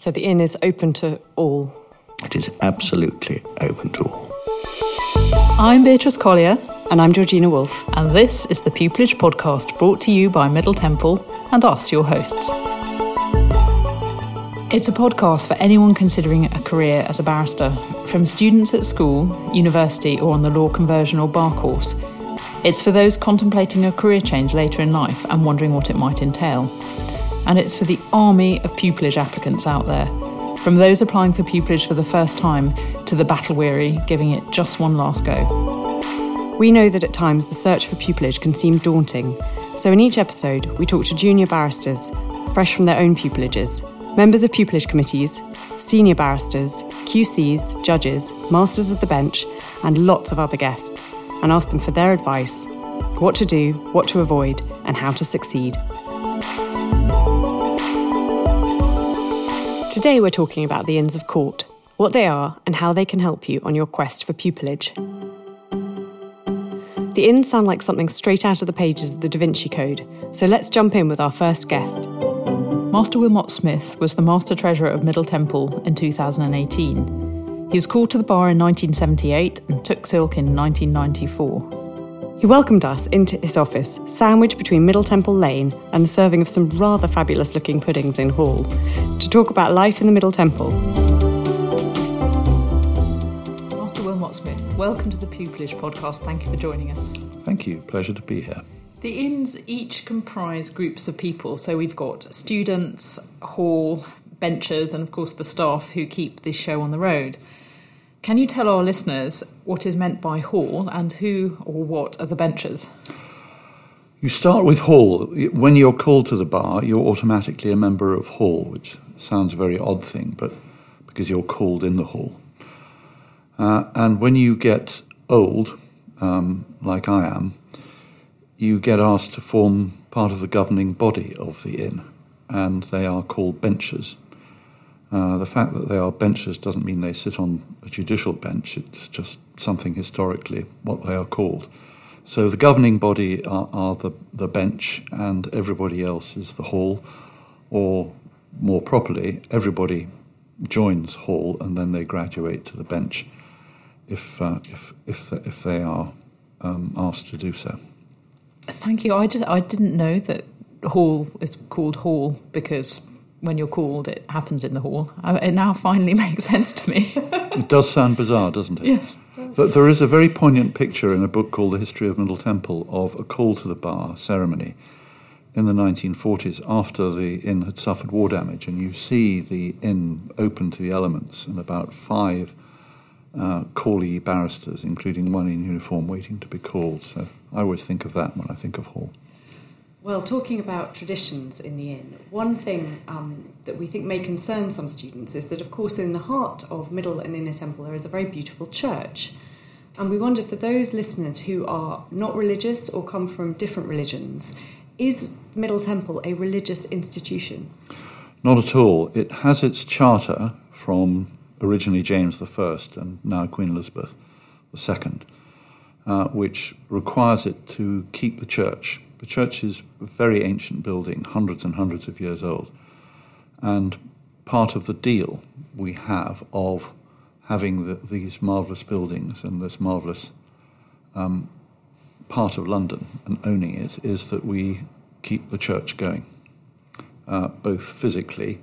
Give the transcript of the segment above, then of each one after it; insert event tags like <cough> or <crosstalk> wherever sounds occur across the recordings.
So the inn is open to all. It is absolutely open to all. I'm Beatrice Collier, And I'm Georgina Wolfe. and this is the Pupillage Podcast brought to you by Middle Temple and us, your hosts. It's a podcast for anyone considering a career as a barrister, from students at school, university, or on the law conversion or bar course. It's for those contemplating a career change later in life and wondering what it might entail. And it's for the army of pupillage applicants out there, from those applying for pupillage for the first time to the battle weary giving it just one last go. We know that at times the search for pupillage can seem daunting. So in each episode, we talk to junior barristers, fresh from their own pupillages, members of pupillage committees, senior barristers, QCs, judges, masters of the bench, and lots of other guests, and ask them for their advice what to do, what to avoid, and how to succeed. Today, we're talking about the Inns of Court, what they are, and how they can help you on your quest for pupillage. The inns sound like something straight out of the pages of the Da Vinci Code, so let's jump in with our first guest. Master Wilmot Smith was the Master Treasurer of Middle Temple in 2018. He was called to the bar in 1978 and took silk in 1994. He welcomed us into his office, sandwiched between Middle Temple Lane and the serving of some rather fabulous looking puddings in Hall, to talk about life in the Middle Temple. Master Wilmot Smith, welcome to the Pupillage Podcast. Thank you for joining us. Thank you. Pleasure to be here. The inns each comprise groups of people. So we've got students, hall, benchers, and of course the staff who keep this show on the road. Can you tell our listeners what is meant by hall and who or what are the benchers? You start with Hall. When you're called to the bar, you're automatically a member of Hall, which sounds a very odd thing, but because you're called in the Hall. Uh, and when you get old, um, like I am, you get asked to form part of the governing body of the inn, and they are called benchers. Uh, the fact that they are benchers doesn't mean they sit on a judicial bench, it's just something historically what they are called. So the governing body are, are the, the bench, and everybody else is the hall, or more properly, everybody joins hall and then they graduate to the bench if, uh, if, if, if they are um, asked to do so. Thank you. I, just, I didn't know that hall is called hall because when you're called, it happens in the hall. It now finally <laughs> makes sense to me. It does sound bizarre, doesn't it? yes. But there is a very poignant picture in a book called The History of Middle Temple of a call to the bar ceremony in the 1940s after the inn had suffered war damage. And you see the inn open to the elements and about five uh, callee barristers, including one in uniform, waiting to be called. So I always think of that when I think of Hall. Well, talking about traditions in the inn, one thing um, that we think may concern some students is that, of course, in the heart of Middle and Inner Temple, there is a very beautiful church. And we wonder for those listeners who are not religious or come from different religions, is Middle Temple a religious institution? Not at all. It has its charter from originally James I and now Queen Elizabeth II, uh, which requires it to keep the church. The church is a very ancient building, hundreds and hundreds of years old. And part of the deal we have of having the, these marvellous buildings and this marvellous um, part of London and owning it is that we keep the church going, uh, both physically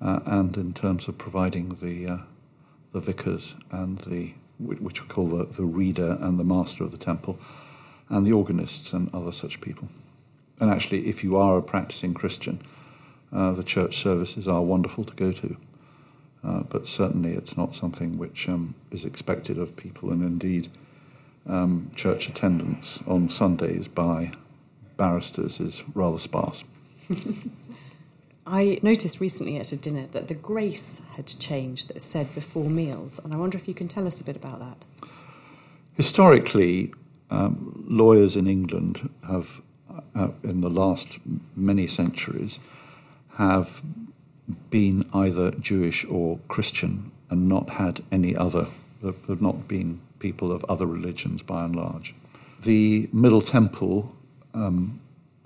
uh, and in terms of providing the uh, the vicars and the which we call the, the reader and the master of the temple, and the organists and other such people. And actually, if you are a practicing Christian, uh, the church services are wonderful to go to. Uh, but certainly, it's not something which um, is expected of people, and indeed, um, church attendance on Sundays by barristers is rather sparse. <laughs> I noticed recently at a dinner that the grace had changed that is said before meals, and I wonder if you can tell us a bit about that. Historically, um, lawyers in England have, uh, in the last many centuries, have been either Jewish or Christian and not had any other, have not been people of other religions by and large. The Middle Temple um,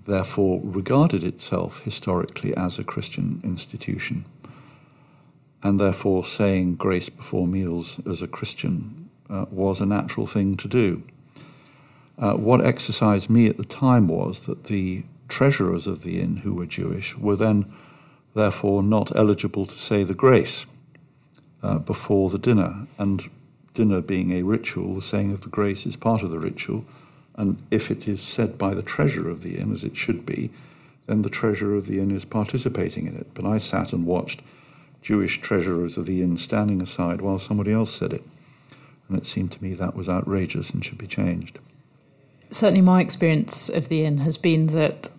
therefore regarded itself historically as a Christian institution. and therefore saying grace before meals as a Christian uh, was a natural thing to do. Uh, what exercised me at the time was that the treasurers of the inn, who were Jewish, were then therefore not eligible to say the grace uh, before the dinner. And dinner being a ritual, the saying of the grace is part of the ritual. And if it is said by the treasurer of the inn, as it should be, then the treasurer of the inn is participating in it. But I sat and watched Jewish treasurers of the inn standing aside while somebody else said it. And it seemed to me that was outrageous and should be changed. Certainly, my experience of the inn has been that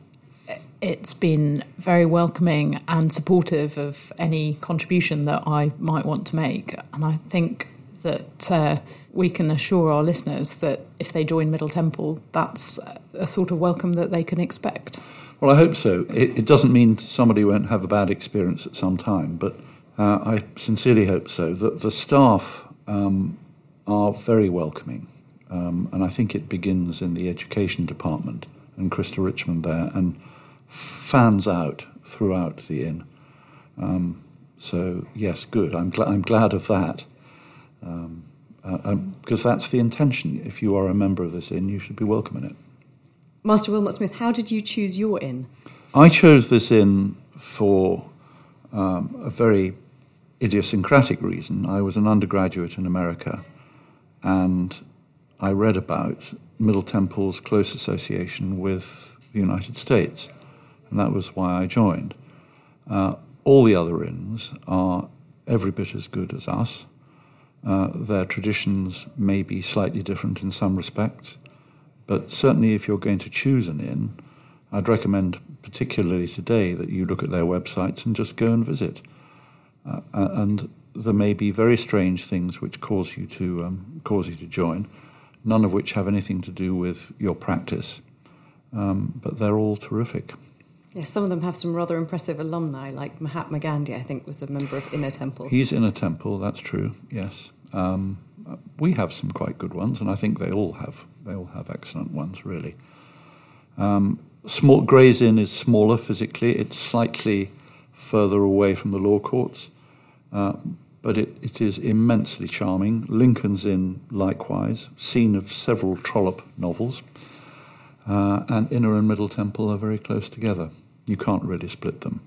it's been very welcoming and supportive of any contribution that I might want to make. And I think that uh, we can assure our listeners that if they join Middle Temple, that's a sort of welcome that they can expect. Well, I hope so. It, it doesn't mean somebody won't have a bad experience at some time, but uh, I sincerely hope so. That the staff um, are very welcoming, um, and I think it begins in the education department and Christa Richmond there, and fans out throughout the inn. Um, so yes, good. I'm, gl- I'm glad of that. Um, uh, because um, that's the intention. If you are a member of this inn, you should be welcome in it. Master Wilmot Smith, how did you choose your inn? I chose this inn for um, a very idiosyncratic reason. I was an undergraduate in America and I read about Middle Temple's close association with the United States, and that was why I joined. Uh, all the other inns are every bit as good as us. Uh, their traditions may be slightly different in some respects, but certainly if you're going to choose an inn, I'd recommend, particularly today, that you look at their websites and just go and visit. Uh, and there may be very strange things which cause you to um, cause you to join, none of which have anything to do with your practice, um, but they're all terrific. Yeah, some of them have some rather impressive alumni, like Mahatma Gandhi, I think, was a member of Inner Temple. He's Inner Temple, that's true, yes. Um, we have some quite good ones, and I think they all have they all have excellent ones, really. Um, small, Gray's Inn is smaller physically; it's slightly further away from the law courts, uh, but it, it is immensely charming. Lincoln's Inn, likewise, scene of several Trollope novels, uh, and Inner and Middle Temple are very close together. You can't really split them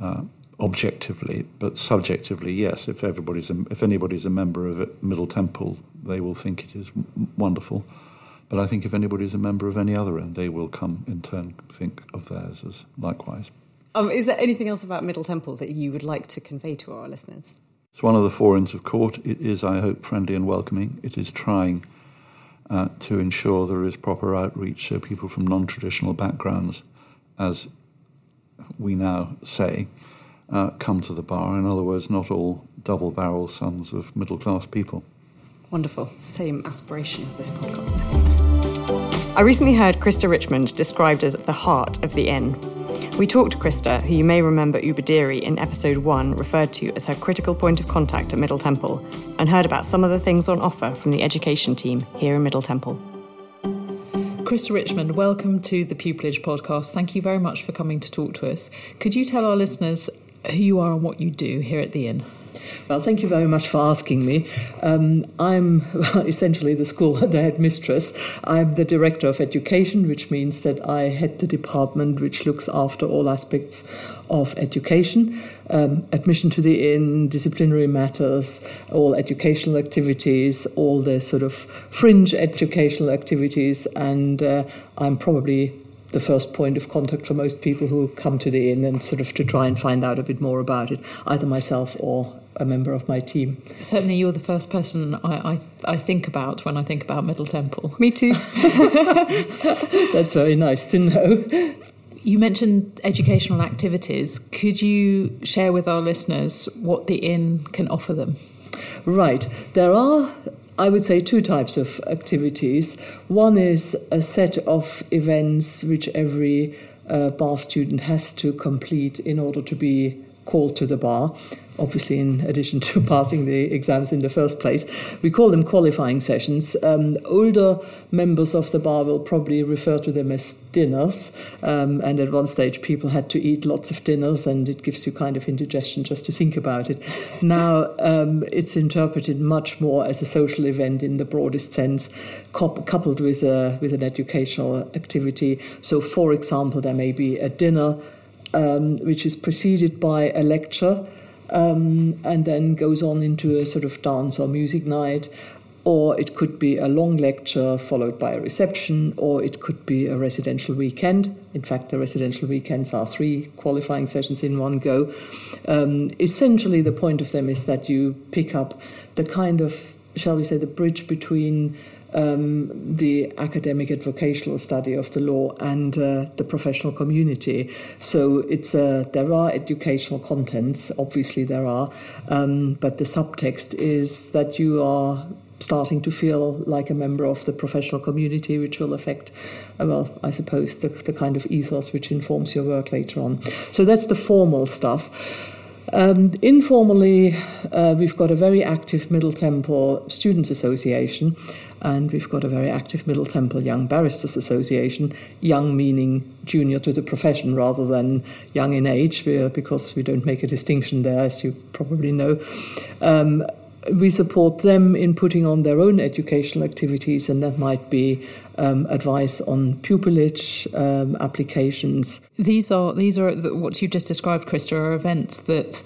uh, objectively, but subjectively, yes. If everybody's a, if anybody's a member of Middle Temple, they will think it is wonderful. But I think if anybody's a member of any other end, they will come in turn think of theirs as likewise. Um, is there anything else about Middle Temple that you would like to convey to our listeners? It's one of the four inns of court. It is, I hope, friendly and welcoming. It is trying uh, to ensure there is proper outreach so people from non traditional backgrounds, as we now say, uh, come to the bar. In other words, not all double barrel sons of middle class people. Wonderful. Same aspiration as this podcast. I recently heard Christa Richmond described as the heart of the inn. We talked to Christa, who you may remember Ubadiri in episode 1 referred to as her critical point of contact at Middle Temple, and heard about some of the things on offer from the education team here in Middle Temple. Christa Richmond, welcome to the Pupillage podcast. Thank you very much for coming to talk to us. Could you tell our listeners who you are and what you do here at the Inn? Well, thank you very much for asking me. Um, I'm <laughs> essentially the school <laughs> the headmistress. I'm the director of education, which means that I head the department which looks after all aspects of education, um, admission to the inn, disciplinary matters, all educational activities, all the sort of fringe educational activities, and uh, I'm probably the first point of contact for most people who come to the inn and sort of to try and find out a bit more about it, either myself or a member of my team. Certainly, you're the first person I, I, I think about when I think about Middle Temple. Me too. <laughs> That's very nice to know. You mentioned educational activities. Could you share with our listeners what the inn can offer them? Right. There are I would say two types of activities. One is a set of events which every uh, bar student has to complete in order to be called to the bar obviously in addition to <laughs> passing the exams in the first place. We call them qualifying sessions. Um, older members of the bar will probably refer to them as dinners. Um, and at one stage, people had to eat lots of dinners, and it gives you kind of indigestion just to think about it. Now, um, it's interpreted much more as a social event in the broadest sense, coupled with, a, with an educational activity. So, for example, there may be a dinner. Um, which is preceded by a lecture um, and then goes on into a sort of dance or music night. Or it could be a long lecture followed by a reception, or it could be a residential weekend. In fact, the residential weekends are three qualifying sessions in one go. Um, essentially, the point of them is that you pick up the kind of, shall we say, the bridge between um, the academic and vocational study of the law and uh, the professional community. So it's uh, there are educational contents, obviously there are, um, but the subtext is that you are starting to feel like a member of the professional community, which will affect, uh, well, I suppose, the, the kind of ethos which informs your work later on. So that's the formal stuff. Um, informally, uh, we've got a very active Middle Temple Students Association, and we've got a very active Middle Temple Young Barristers Association, young meaning junior to the profession rather than young in age, because we don't make a distinction there, as you probably know. Um, we support them in putting on their own educational activities, and that might be um, advice on pupillage um, applications. These are these are what you just described, Christa, are events that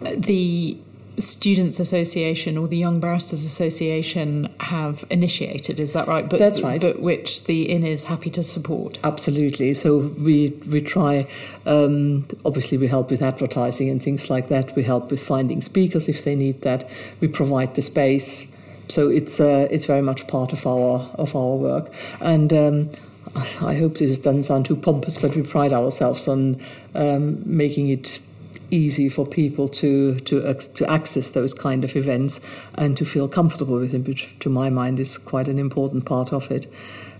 the Students Association or the Young Barristers Association have initiated. Is that right? But, That's right. But which the Inn is happy to support. Absolutely. So we we try. Um, obviously, we help with advertising and things like that. We help with finding speakers if they need that. We provide the space. So it's uh, it's very much part of our of our work and. Um, I hope this doesn't sound too pompous, but we pride ourselves on um, making it easy for people to to to access those kind of events and to feel comfortable with them, which to my mind is quite an important part of it.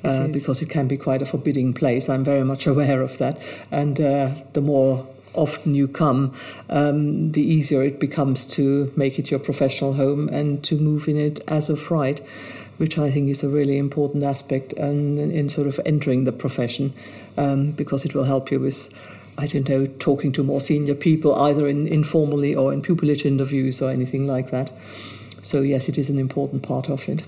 Uh, because it can be quite a forbidding place. I'm very much <laughs> aware of that, and uh, the more often you come, um, the easier it becomes to make it your professional home and to move in it as of right, which I think is a really important aspect in, in sort of entering the profession um, because it will help you with I don't know, talking to more senior people, either in, informally or in pupillage interviews or anything like that. So, yes, it is an important part of it.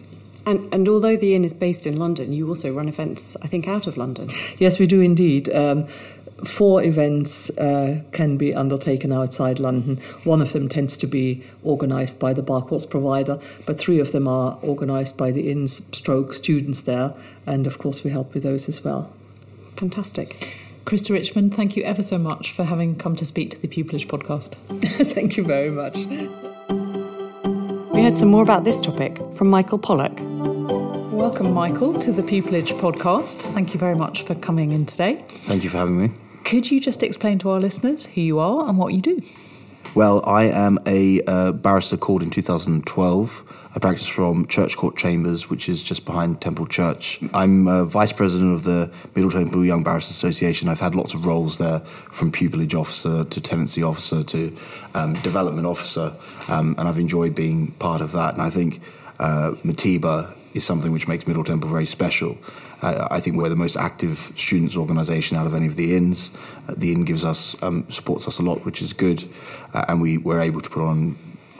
And, and although the inn is based in London, you also run events, I think, out of London. Yes, we do indeed. Um, four events uh, can be undertaken outside London. One of them tends to be organised by the bar course provider, but three of them are organised by the inn's stroke students there, and of course we help with those as well. Fantastic. Christa Richmond, thank you ever so much for having come to speak to the Pupillage podcast. <laughs> thank you very much. We heard some more about this topic from Michael Polak. Welcome, Michael, to the Pupillage podcast. Thank you very much for coming in today. Thank you for having me. Could you just explain to our listeners who you are and what you do? Well, I am a uh, barrister called in 2012. I practice from Church Court Chambers, which is just behind Temple Church. I'm uh, vice president of the Middle Temple Young Barristers Association. I've had lots of roles there, from pupillage officer to tenancy officer to um, development officer, um, and I've enjoyed being part of that. And I think uh, MTYBA is something which makes Middle Temple very special. Uh, I think we're the most active students' organisation out of any of the inns. Uh, the inn gives us um, supports us a lot, which is good, uh, and we were able to put on,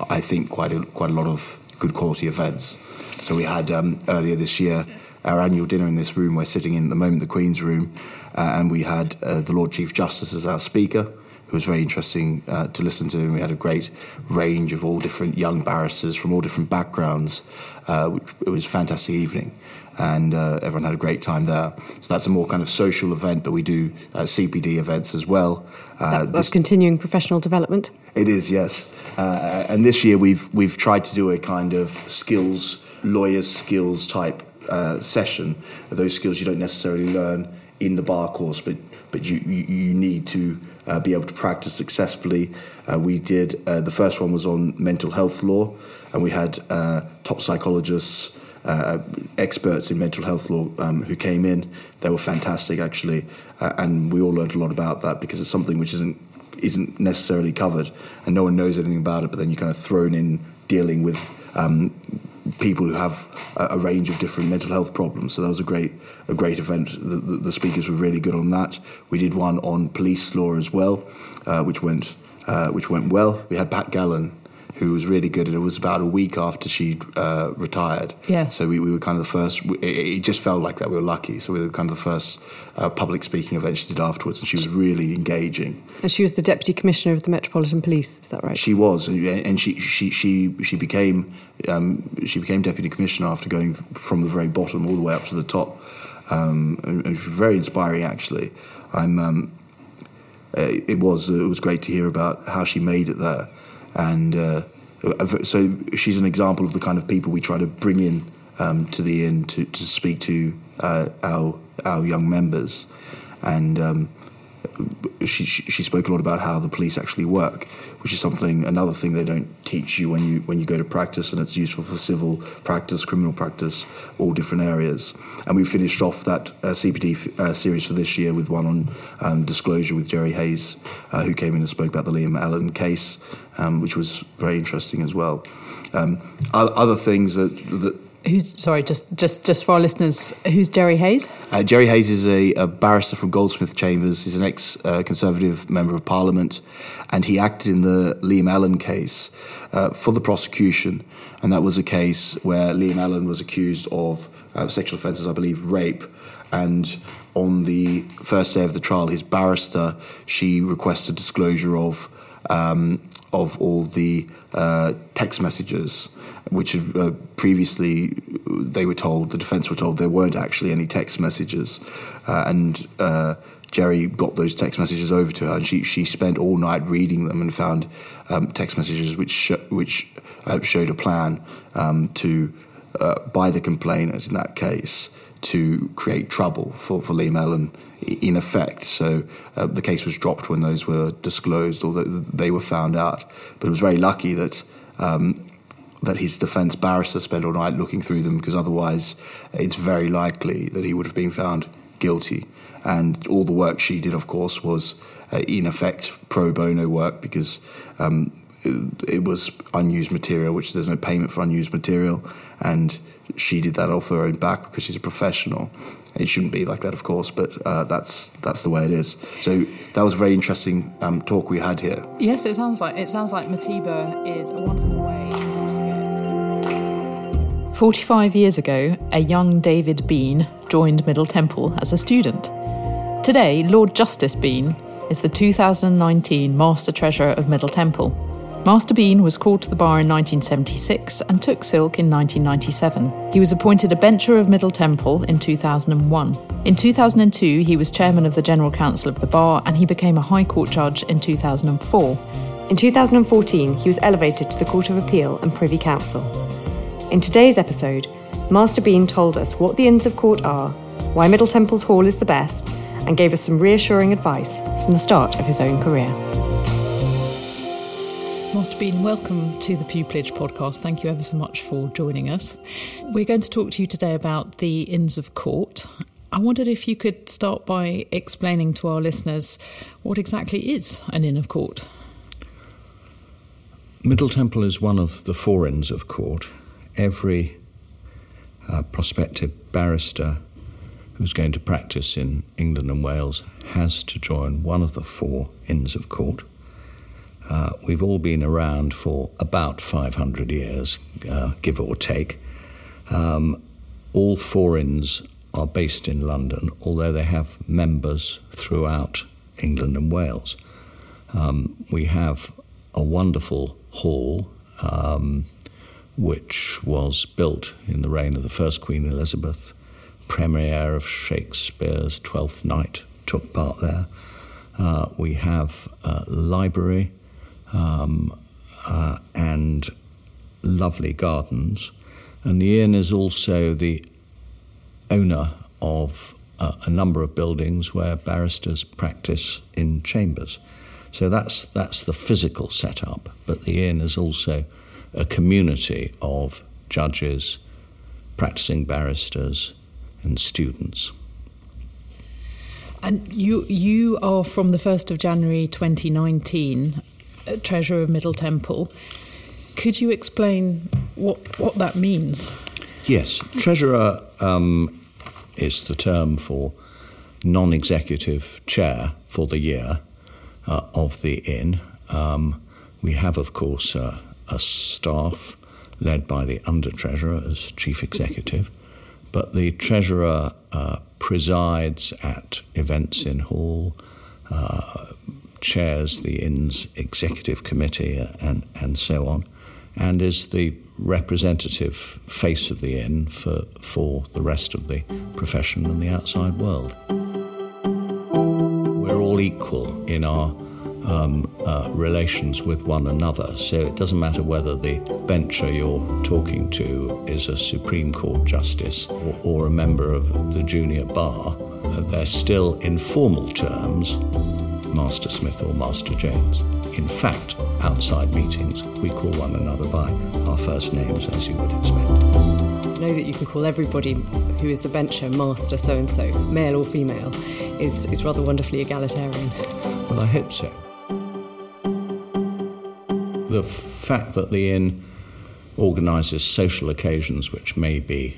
I think, quite a, quite a lot of good quality events. So we had um, earlier this year our annual dinner in this room. We're sitting in at the moment the Queen's Room, uh, and we had uh, the Lord Chief Justice as our speaker, who was very interesting uh, to listen to. And we had a great range of all different young barristers from all different backgrounds. Uh, which, it was a fantastic evening. And uh, everyone had a great time there. So that's a more kind of social event, but we do uh, CPD events as well. that's, that's continuing professional development. It is, yes. Uh, and this year we've we've tried to do a kind of skills lawyers skills type uh, session. Those skills you don't necessarily learn in the bar course, but but you you, you need to uh, be able to practice successfully. Uh, we did uh, the first one was on mental health law, and we had uh, top psychologists. experts in mental health law um, who came in. They were fantastic, actually, and we all learned a lot about that because it's something which isn't isn't necessarily covered, and no one knows anything about it. But then you're kind of thrown in dealing with um, people who have a, a, range of different mental health problems. So that was a great a great event. The, the, the speakers were really good on that. We did one on police law as well, uh, which went uh, which went well. We had Pat Gallan who was really good, and it was about a week after she uh, retired. Yeah. So we, we were kind of the first. It, it, just felt like that we were lucky. So we were kind of the first uh, public speaking event she did afterwards, and she was really engaging. And she was the deputy commissioner of the Metropolitan Police. Is that right? She was, and she she she she became um, she became deputy commissioner after going from the very bottom all the way up to the top. Um, and it was very inspiring, actually. I'm. Um, uh, it was it was great to hear about how she made it there and uh, so she's an example of the kind of people we try to bring in um, to the inn to, to speak to uh, our our young members, and um, she, she spoke a lot about how the police actually work, which is something another thing they don't teach you when you when you go to practice, and it's useful for civil practice, criminal practice, all different areas. And we finished off that uh, CPD uh, series for this year with one on um, disclosure with Jerry Hayes, uh, who came in and spoke about the Liam Allan case, um, which was very interesting as well. Um, other things that, that Who's sorry? Just just just for our listeners, who's Jerry Hayes? Uh, Jerry Hayes is a, a, barrister from Goldsmith Chambers. He's an ex-Conservative uh, member of Parliament, and he acted in the Liam Allan case uh, for the prosecution. And that was a case where Liam Allan was accused of uh, sexual offences, I believe, rape. And on the first day of the trial, his barrister she requested disclosure of um, of all the uh, text messages which uh, previously they were told, the defence were told there weren't actually any text messages. Uh, and uh, Jerry got those text messages over to her, and she, she spent all night reading them and found um, text messages which, sh- which uh, showed a plan um, to, uh, by the complainant in that case, to create trouble for, for Liam Allan in effect. So uh, the case was dropped when those were disclosed, although they were found out. But it was very lucky that um, that his defence barrister spent all night looking through them because otherwise it's very likely that he would have been found guilty. And all the work she did, of course, was uh, in effect pro bono work because um, it, it, was unused material, which there's no payment for unused material. And she did that off her own back because she's a professional. It shouldn't be like that, of course, but uh, that's that's the way it is. So that was a very interesting um, talk we had here. Yes, it sounds like it sounds like MTYBA is a wonderful way. 45 years ago, a young David Bean joined Middle Temple as a student. Today, Lord Justice Bean is the 2019 Master Treasurer of Middle Temple. Master Bean was called to the bar in 1976 and took silk in 1997. He was appointed a bencher of Middle Temple in 2001. In 2002, he was chairman of the General Council of the Bar and he became a High Court judge in 2004. In 2014, he was elevated to the Court of Appeal and Privy Council. In today's episode, Master Bean told us what the Inns of Court are, why Middle Temple's Hall is the best, and gave us some reassuring advice from the start of his own career. Master Bean, welcome to the Pupillage podcast. Thank you ever so much for joining us. We're going to talk to you today about the Inns of Court. I wondered if you could start by explaining to our listeners what exactly is an Inn of Court. Middle Temple is one of the four Inns of Court every uh, prospective barrister who's going to practice in England and Wales has to join one of the four Inns of Court. Uh, we've all been around for about 500 years, uh, give or take. Um, all four inns are based in London, although they have members throughout England and Wales. Um, we have a wonderful hall um, which was built in the reign of the first Queen Elizabeth. Premiere of Shakespeare's Twelfth Night took part there. Uh, we have a library um, uh, and lovely gardens. And the inn is also the owner of uh, a number of buildings where barristers practice in chambers. So that's, that's the physical setup, but the inn is also a community of judges, practicing barristers, and students. And you you are from the first of January 2019, uh, Treasurer of Middle Temple. Could you explain what what that means? Yes, Treasurer um, is the term for non-executive chair for the year uh, of the inn. Um, we have, of course, uh, a staff led by the under treasurer as chief executive, but the treasurer uh, presides at events in hall, uh, chairs the inn's executive committee, and, and so on, and is the representative face of the inn for, for the rest of the profession and the outside world. We're all equal in our um, uh, relations with one another. So it doesn't matter whether the bencher you're talking to is a Supreme Court justice or, or a member of the junior bar. They're still in formal terms, Master Smith or Master James. In fact, outside meetings, we call one another by our first names, as you would expect. To know that you can call everybody who is a bencher Master so and so, male or female, is, is rather wonderfully egalitarian. Well, I hope so the fact that the inn organises social occasions, which may be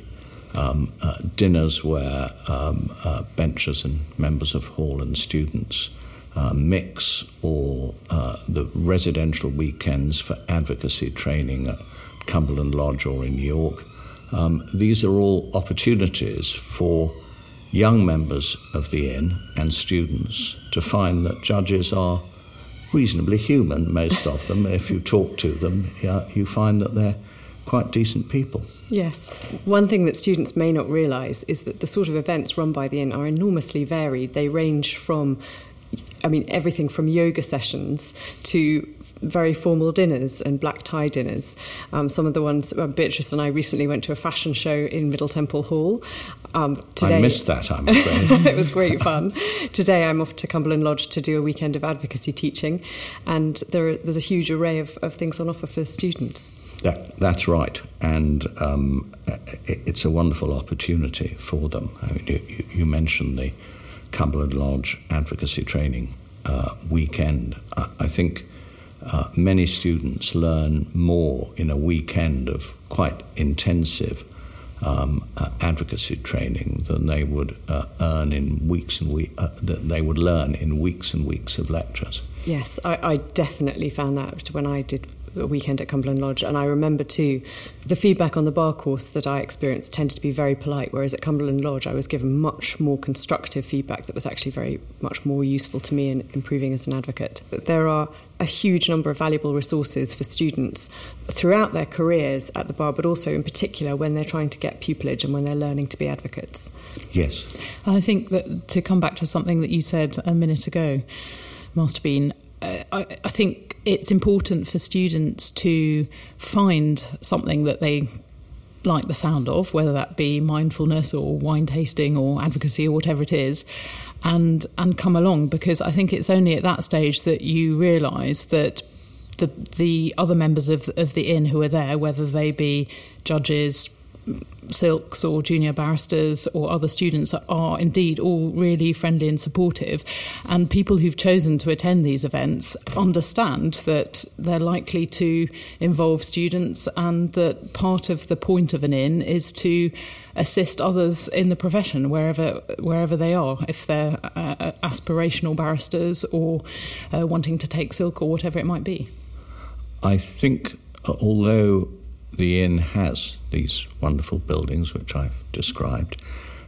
um, uh, dinners where um, uh, benchers and members of hall and students uh, mix, or uh, the residential weekends for advocacy training at Cumberland Lodge or in York. Um, these are all opportunities for young members of the inn and students to find that judges are reasonably human, most of them. if you talk to them, you find that they're quite decent people. Yes. One thing that students may not realise is that the sort of events run by the inn are enormously varied. They range from I mean, everything from yoga sessions to very formal dinners and black tie dinners. Um, some of the ones uh, Beatrice and I recently went to a fashion show in Middle Temple Hall. Um, today, I missed that. I'm afraid <laughs> it was great fun. today I'm off to Cumberland Lodge to do a weekend of advocacy teaching, and there are, there's a huge array of, of things on offer for students. That, that's right, and um, it, it's a wonderful opportunity for them. I mean, you, you mentioned the Cumberland Lodge advocacy training uh, weekend. I, I think uh, many students learn more in a weekend of quite intensive um, uh, advocacy training than they would uh, earn in weeks and weeks uh, that they would learn in weeks and weeks of lectures. Yes, I, I definitely found that when I did a weekend at Cumberland Lodge. And I remember too, the feedback on the bar course that I experienced tended to be very polite, whereas at Cumberland Lodge I was given much more constructive feedback that was actually very much more useful to me in improving as an advocate. But There are a huge number of valuable resources for students throughout their careers at the bar, but also in particular when they're trying to get pupillage and when they're learning to be advocates. Yes. I think that to come back to something that you said a minute ago, Master Bean, I, I think it's important for students to find something that they like the sound of, whether that be mindfulness or wine tasting or advocacy or whatever it is, and and come along because I think it's only at that stage that you realise that the the other members of of the inn who are there, whether they be judges, silks or junior barristers or other students are indeed all really friendly and supportive. And people who've chosen to attend these events understand that they're likely to involve students and that part of the point of an inn is to assist others in the profession wherever wherever they are, if they're uh, aspirational barristers or uh, wanting to take silk or whatever it might be. I think, although the inn has these wonderful buildings which I've described,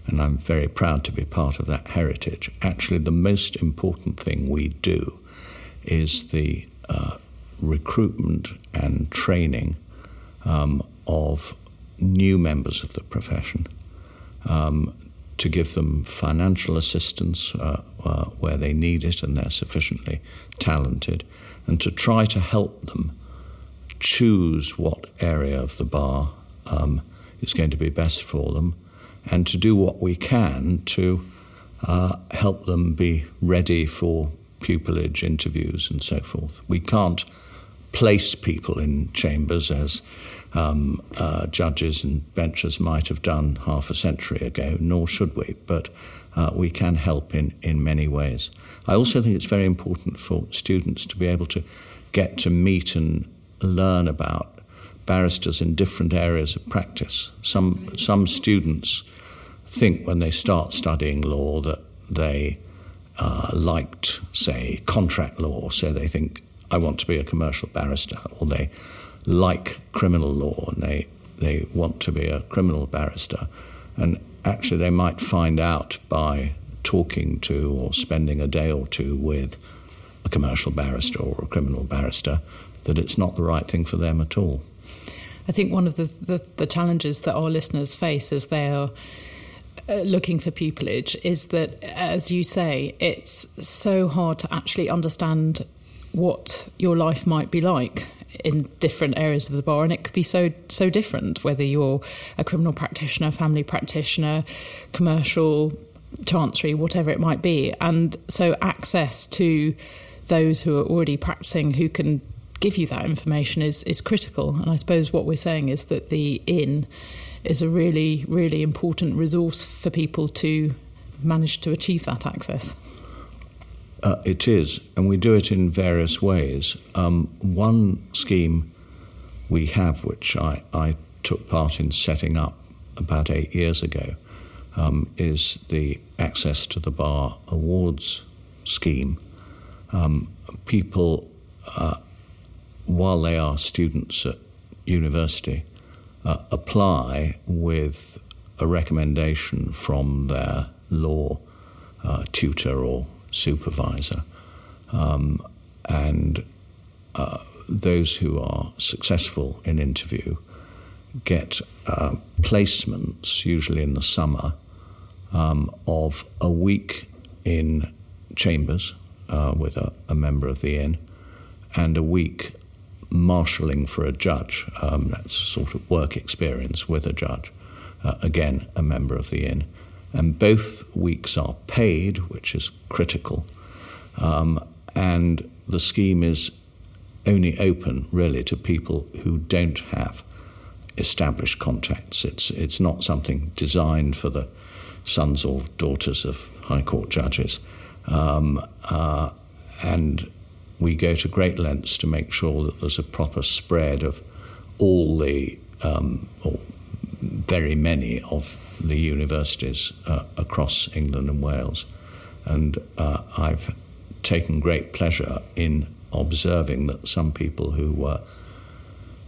and I'm very proud to be part of that heritage. Actually, the most important thing we do is the uh, recruitment and training um, of new members of the profession. Um, to give them financial assistance uh, uh, where they need it and they're sufficiently talented, and to try to help them choose what area of the bar um, is going to be best for them and to do what we can to uh, help them be ready for pupillage interviews and so forth. We can't place people in chambers as um, uh, judges and benchers might have done half a century ago, nor should we, but uh, we can help in, in many ways. I also think it's very important for students to be able to get to meet and learn about barristers in different areas of practice. Some, some students think when they start studying law that they uh, liked, say, contract law, so they think, I want to be a commercial barrister, or they like criminal law and they, they want to be a criminal barrister. And actually, they might find out by talking to or spending a day or two with a commercial barrister or a criminal barrister that it's not the right thing for them at all. I think one of the, the, the challenges that our listeners face as they are uh, looking for pupillage is that, as you say, it's so hard to actually understand what your life might be like in different areas of the bar, and it could be so so different whether you're a criminal practitioner, family practitioner, commercial, chancery, whatever it might be, and so access to those who are already practicing who can give you that information is is critical. And I suppose what we're saying is that the inn is a really really important resource for people to manage to achieve that access. Uh, it is, and we do it in various ways. Um, one scheme we have, which I, I, took part in setting up about eight years ago, um, is the Access to the Bar Awards scheme. Um, people, uh, while they are students at university, uh, apply with a recommendation from their law uh, tutor or supervisor. Um, and uh, those who are successful in interview get uh, placements, usually in the summer, um, of a week in chambers uh, with a, a, member of the inn and a week marshalling for a judge. Um, that's sort of work experience with a judge. Uh, again, a member of the inn and both weeks are paid, which is critical. Um, and the scheme is only open really to people who don't have established contacts. It's it's not something designed for the sons or daughters of High Court judges, um, uh, and we go to great lengths to make sure that there's a proper spread of all the um, or very many of the universities uh, across England and Wales. And uh, I've taken great pleasure in observing that some people who were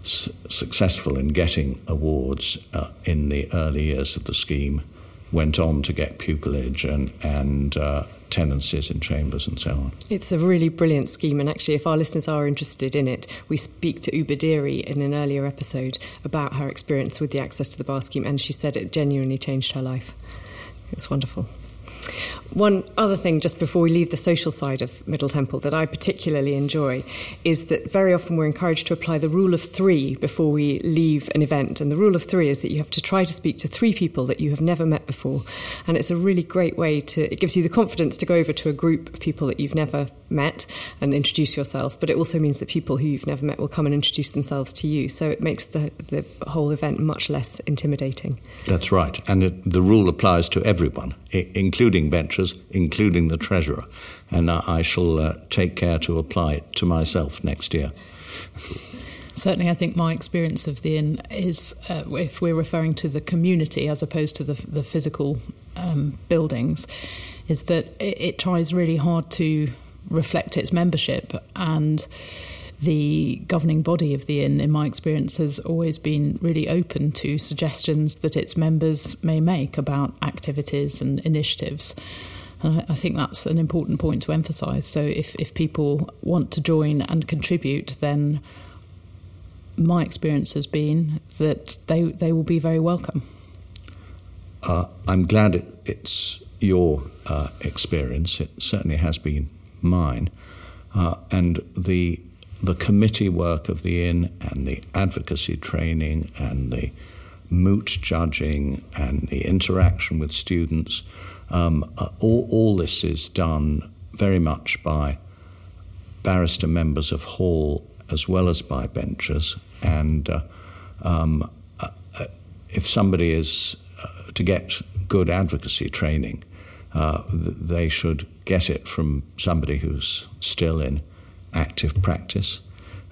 s- successful in getting awards uh, in the early years of the scheme went on to get pupillage and, and uh, tenancies in chambers and so on. It's a really brilliant scheme, and actually, if our listeners are interested in it, we speak to Uba Deary in an earlier episode about her experience with the access to the bar scheme, and she said it genuinely changed her life. It's wonderful. One other thing, just before we leave the social side of Middle Temple, that I particularly enjoy is that very often we're encouraged to apply the rule of three before we leave an event. And the rule of three is that you have to try to speak to three people that you have never met before. And it's a really great way to, it gives you the confidence to go over to a group of people that you've never met and introduce yourself. But it also means that people who you've never met will come and introduce themselves to you. So it makes the, the whole event much less intimidating. That's right. And it, the rule applies to everyone, including benchers including the Treasurer. And I shall uh, take care to apply it to myself next year. Certainly, I think my experience of the inn is, uh, if we're referring to the community as opposed to the, the physical um, buildings, is that it, it tries really hard to reflect its membership and the governing body of the inn, in my experience, has always been really open to suggestions that its members may make about activities and initiatives. And I, think that's an important point to emphasise. So if, if people want to join and contribute, then my experience has been that they, they will be very welcome. Uh, I'm glad it, it's your uh, experience. It certainly has been mine. Uh, and the the committee work of the inn and the advocacy training and the moot judging and the interaction with students, um, uh, all, all this is done very much by barrister members of Hall as well as by benchers. And uh, um, uh, uh if somebody is uh, to get good advocacy training, they should get it from somebody who's still in active practice.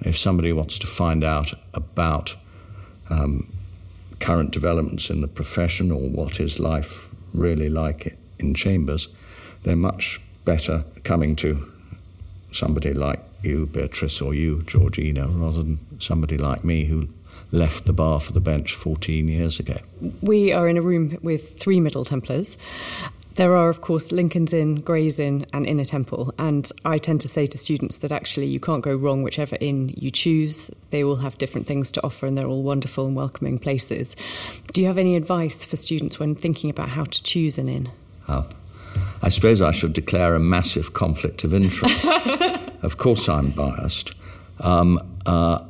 If somebody wants to find out about um, current developments in the profession or what is life really like in chambers, they're much better coming to somebody like you, Beatrice, or you, Georgina, rather than somebody like me who left the bar for the bench 14 years ago. We are in a room with three Middle Templars. There are, of course, Lincoln's Inn, Gray's Inn, and Inner Temple. And I tend to say to students that actually you can't go wrong whichever inn you choose. They all have different things to offer and they're all wonderful and welcoming places. Do you have any advice for students when thinking about how to choose an inn? Oh, I suppose I should declare a massive conflict of interest. <laughs> of course, I'm biased. Um, uh,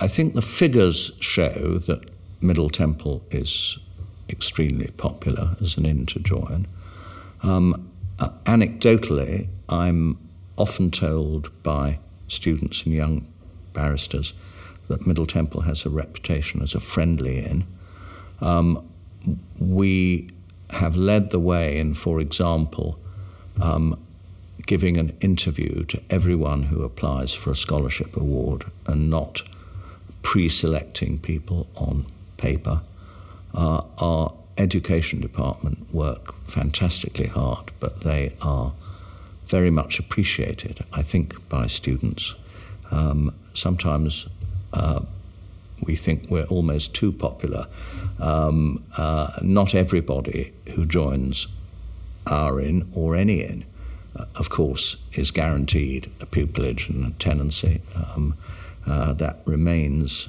I think the figures show that Middle Temple is extremely popular as an inn to join. Um, uh, anecdotally, I'm often told by students and young barristers that Middle Temple has a reputation as a friendly inn. Um, we have led the way in, for example, um, giving an interview to everyone who applies for a scholarship award and not pre selecting people on paper. Uh, our education department work fantastically hard, but they are very much appreciated, I think, by students. Um, sometimes uh, we think we're almost too popular. Um, uh, not everybody who joins our inn or any inn, uh, of course, is guaranteed a pupillage and a tenancy. Um, uh, that remains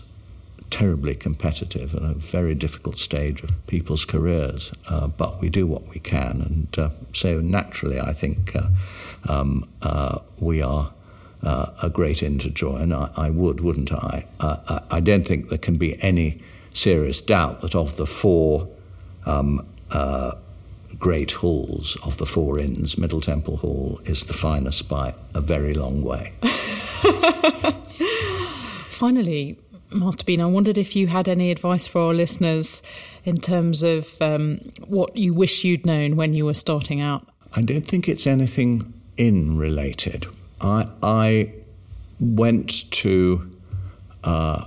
terribly competitive and a very difficult stage of people's careers. Uh, but we do what we can, and uh, so naturally, I think uh, um, uh, we are. Uh, a great inn to join. I, I would, wouldn't I? I? I don't think there can be any serious doubt that of the four um, great halls of the four inns, Middle Temple Hall is the finest by a very long way. <laughs> Finally, Master Bean, I wondered if you had any advice for our listeners in terms of um, what you wish you'd known when you were starting out. I don't think it's anything in related. I, I went to uh,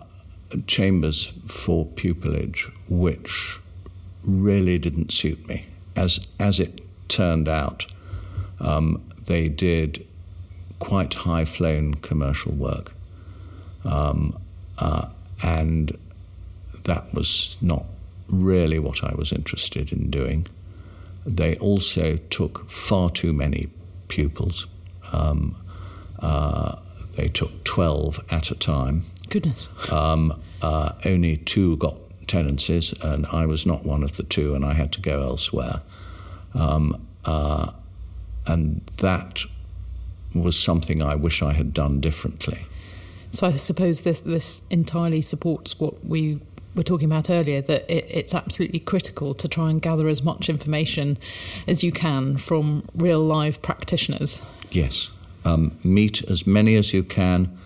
chambers for pupillage, which really didn't suit me. As as it turned out, um, they did quite high flown commercial work. Um, uh, and that was not really what I was interested in doing. They also took far too many pupils. Um, uh, they took 12 at a time. Goodness. Um, uh, only two got tenancies, and I was not one of the two, and I had to go elsewhere. Um, uh, and that was something I wish I had done differently. So I suppose this this entirely supports what we were talking about earlier that it, it's absolutely critical to try and gather as much information as you can from real live practitioners. Yes, um, meet as many as you can,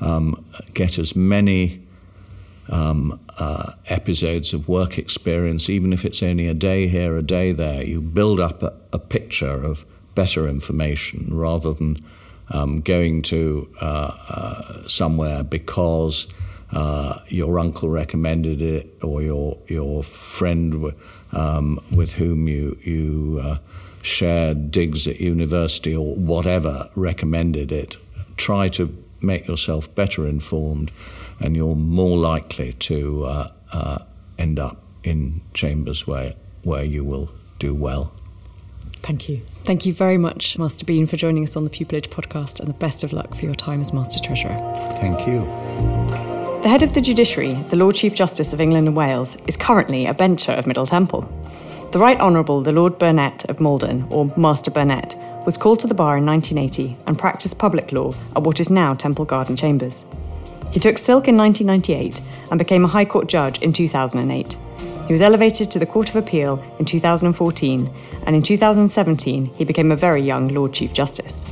um, get as many. Um, uh, episodes of work experience, even if it's only a day here, a day there, you build up a, a picture of better information rather than um, going to uh, uh, somewhere because uh, your uncle recommended it or your your friend um, with whom you you uh, shared digs at university or whatever recommended it. Try to make yourself better informed, and you're more likely to uh, uh, end up in chambers where where you will do well. Thank you. Thank you very much, Master Bean, for joining us on the Pupillage podcast, and the best of luck for your time as Master Treasurer. Thank you. The head of the judiciary, the Lord Chief Justice of England and Wales, is currently a bencher of Middle Temple. The Right Honourable the Lord Burnett of Maldon, or Master Burnett, was called to the bar in 1980 and practiced public law at what is now Temple Garden Chambers. He took silk in 1998 and became a High Court judge in 2008. He was elevated to the Court of Appeal in 2014, and in 2017 he became a very young Lord Chief Justice.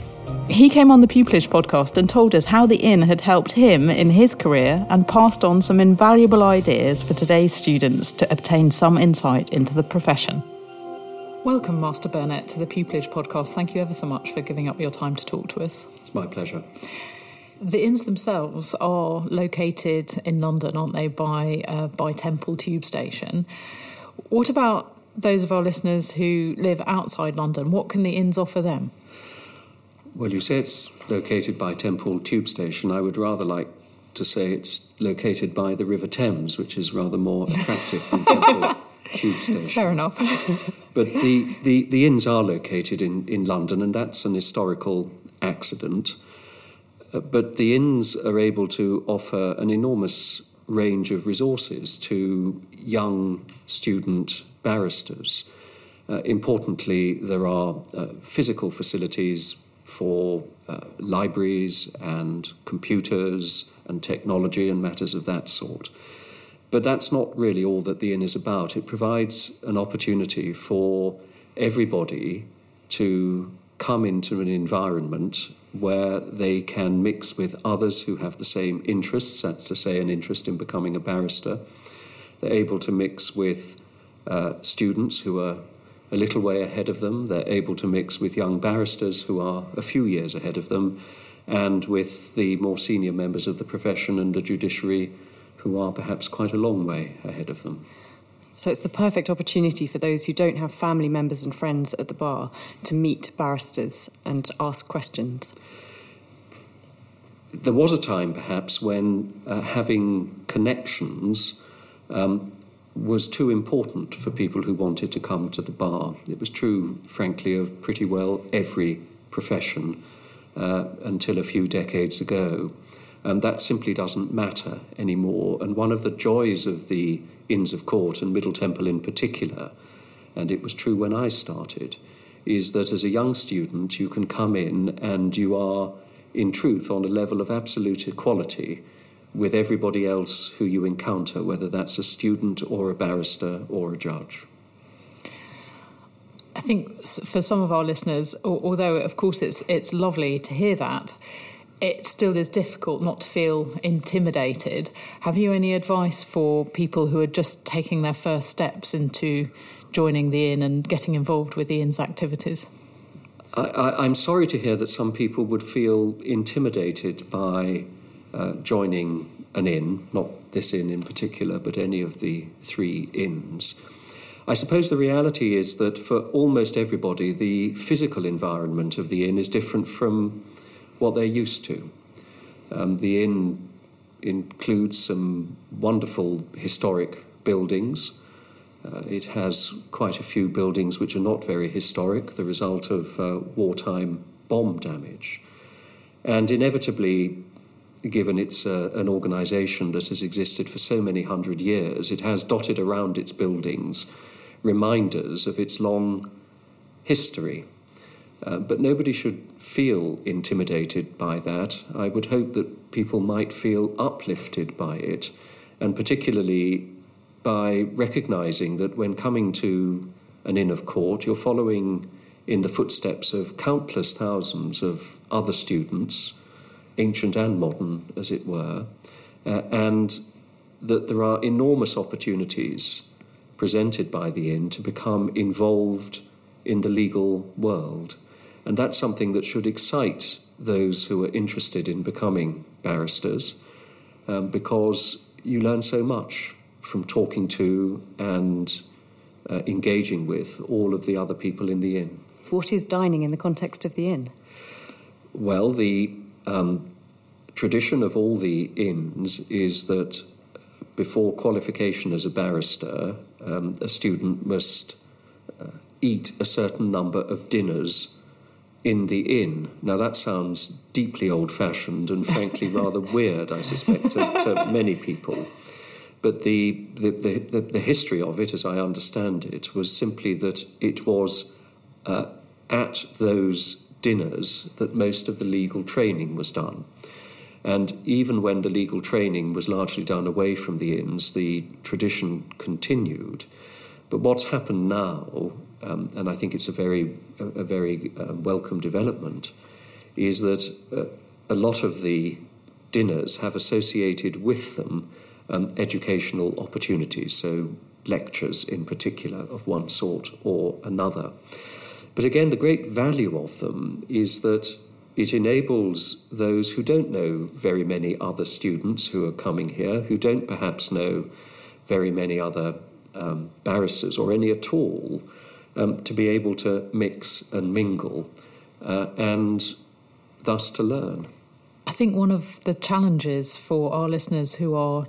He came on the Pupillage podcast and told us how the inn had helped him in his career and passed on some invaluable ideas for today's students to obtain some insight into the profession. Welcome, Master Burnett, to the Pupillage podcast. Thank you ever so much for giving up your time to talk to us. It's my pleasure. The inns themselves are located in London, aren't they, by, uh, by Temple Tube Station. What about those of our listeners who live outside London? What can the inns offer them? Well, you say it's located by Temple Tube Station. I would rather like to say it's located by the River Thames, which is rather more attractive than Temple <laughs> Tube Station. Fair enough. <laughs> but the, the, the inns are located in, in London, and that's an historical accident. But the inns are able to offer an enormous range of resources to young student barristers. Uh, importantly, there are uh, physical facilities for uh, libraries and computers and technology and matters of that sort. But that's not really all that the inn is about. It provides an opportunity for everybody to come into an environment where they can mix with others who have the same interests, that's to say, an interest in becoming a barrister. They're able to mix with uh, students who are a little way ahead of them. They're able to mix with young barristers who are a few years ahead of them, and with the more senior members of the profession and the judiciary who are perhaps quite a long way ahead of them. So it's the perfect opportunity for those who don't have family members and friends at the bar to meet barristers and ask questions. There was a time, perhaps, when uh, having connections um, was too important for people who wanted to come to the bar. It was true, frankly, of pretty well every profession uh, until a few decades ago. And that simply doesn't matter anymore. And one of the joys of the Inns of Court and Middle Temple in particular, and it was true when I started, is that as a young student you can come in and you are, in truth, on a level of absolute equality with everybody else who you encounter, whether that's a student or a barrister or a judge. I think for some of our listeners, although of course it's it's lovely to hear that, it still is difficult not to feel intimidated. Have you any advice for people who are just taking their first steps into joining the inn and getting involved with the inn's activities? I, am sorry to hear that some people would feel intimidated by uh, joining an inn, not this inn in particular, but any of the three inns. I suppose the reality is that for almost everybody, the physical environment of the inn is different from what they're used to. Um, the inn includes some wonderful historic buildings. Uh, it has quite a few buildings which are not very historic, the result of uh, wartime bomb damage. And inevitably, given it's uh, an organisation that has existed for so many hundred years, it has dotted around its buildings reminders of its long history. Uh, but nobody should feel intimidated by that. I would hope that people might feel uplifted by it, and particularly by recognizing that when coming to an Inn of Court, you're following in the footsteps of countless thousands of other students, ancient and modern, as it were, uh, and that there are enormous opportunities presented by the Inn to become involved in the legal world. And that's something that should excite those who are interested in becoming barristers um, because you learn so much from talking to and uh, engaging with all of the other people in the inn. What is dining in the context of the inn? Well, the um, tradition of all the inns is that before qualification as a barrister, um, a student must uh, eat a certain number of dinners in the inn. Now, that sounds deeply old fashioned and frankly <laughs> rather weird, I suspect, to, to many people. But the, the, the, the, history of it, as I understand it, was simply that it was uh, at those dinners that most of the legal training was done. And even when the legal training was largely done away from the inns, the tradition continued. But what's happened now um, and I think it's a very, a, a very um, welcome development, is that uh, a lot of the dinners have associated with them um, educational opportunities, so lectures in particular of one sort or another. But again, the great value of them is that it enables those who don't know very many other students who are coming here, who don't perhaps know very many other um, barristers or any at all, um, to be able to mix and mingle uh, and thus to learn. I think one of the challenges for our listeners who are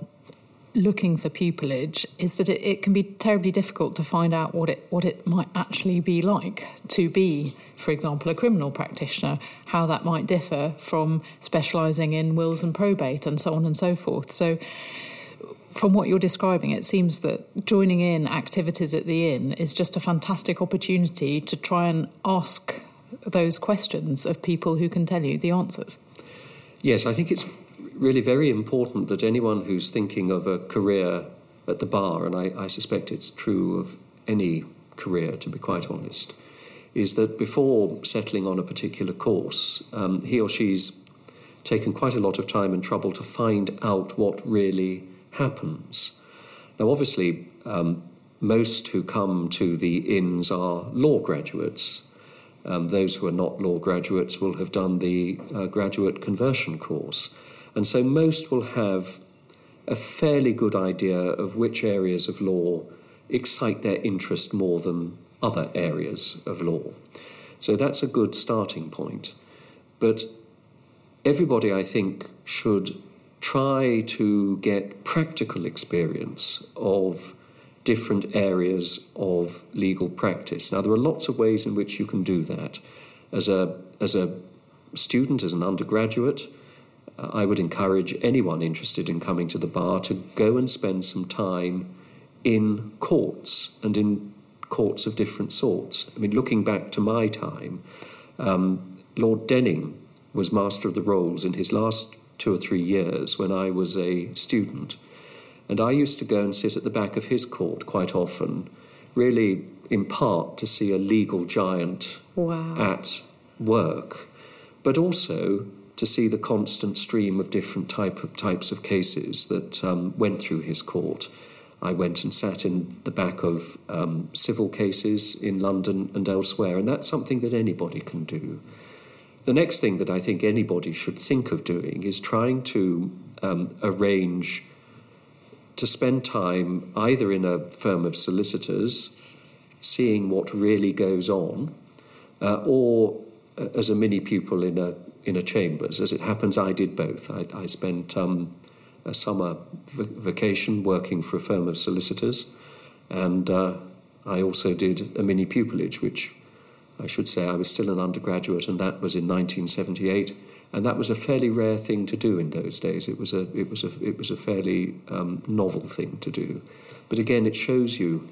looking for pupillage is that it, it, can be terribly difficult to find out what it what it might actually be like to be, for example, a criminal practitioner, how that might differ from specialising in wills and probate and so on and so forth. So from what you're describing, it seems that joining in activities at the inn is just a fantastic opportunity to try and ask those questions of people who can tell you the answers. Yes, I think it's really very important that anyone who's thinking of a career at the bar, and I, I suspect it's true of any career, to be quite honest, is that before settling on a particular course, um, he or she's taken quite a lot of time and trouble to find out what really happens. Now, obviously, um, most who come to the inns are law graduates. Um, those who are not law graduates will have done the uh, graduate conversion course. And so most will have a fairly good idea of which areas of law excite their interest more than other areas of law. So that's a good starting point. But everybody, I think, should try to get practical experience of different areas of legal practice. Now, there are lots of ways in which you can do that. As a, as a student, as an undergraduate, uh, I would encourage anyone interested in coming to the bar to go and spend some time in courts and in courts of different sorts. I mean, looking back to my time, um, Lord Denning was Master of the Rolls in his last two or three years when I was a student. And I used to go and sit at the back of his court quite often, really in part to see a legal giant wow. at work, but also to see the constant stream of different type of, types of cases that um, went through his court. I went and sat in the back of um, civil cases in London and elsewhere, and that's something that anybody can do. The next thing that I think anybody should think of doing is trying to um, arrange to spend time either in a firm of solicitors, seeing what really goes on, uh, or uh, as a mini pupil in a in a chambers. As it happens, I did both. I, I spent um, a summer v- vacation working for a firm of solicitors, and uh, I also did a mini pupillage, which I should say I was still an undergraduate, and that was in 1978. And that was a fairly rare thing to do in those days. It was a, it was a, it was a fairly um, novel thing to do. But again, it shows you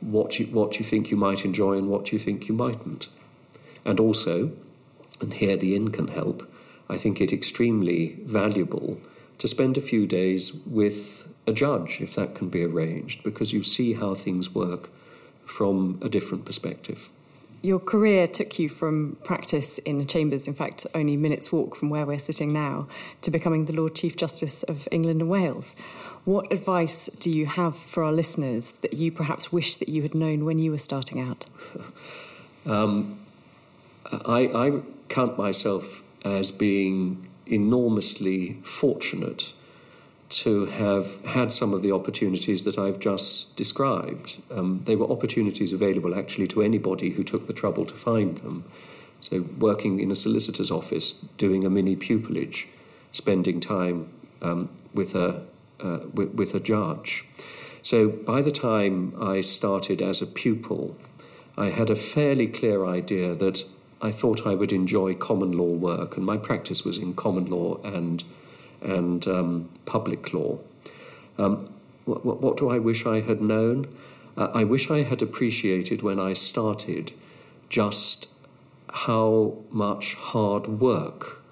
what you, what you think you might enjoy and what you think you mightn't. And also, and here the inn can help, I think it extremely valuable to spend a few days with a judge, if that can be arranged, because you see how things work from a different perspective. Your career took you from practice in chambers, in fact, only minutes' walk from where we're sitting now, to becoming the Lord Chief Justice of England and Wales. What advice do you have for our listeners that you perhaps wish that you had known when you were starting out? <laughs> Um, I, I count myself as being enormously fortunate to have had some of the opportunities that I've just described. Um, they were opportunities available actually to anybody who took the trouble to find them. So, working in a solicitor's office, doing a mini pupillage, spending time um, with, a, uh, with, with a judge. So, by the time I started as a pupil, I had a fairly clear idea that I thought I would enjoy common law work, and my practice was in common law and, and um, public law. Um, what, what, do I wish I had known? Uh, I wish I had appreciated when I started just how much hard work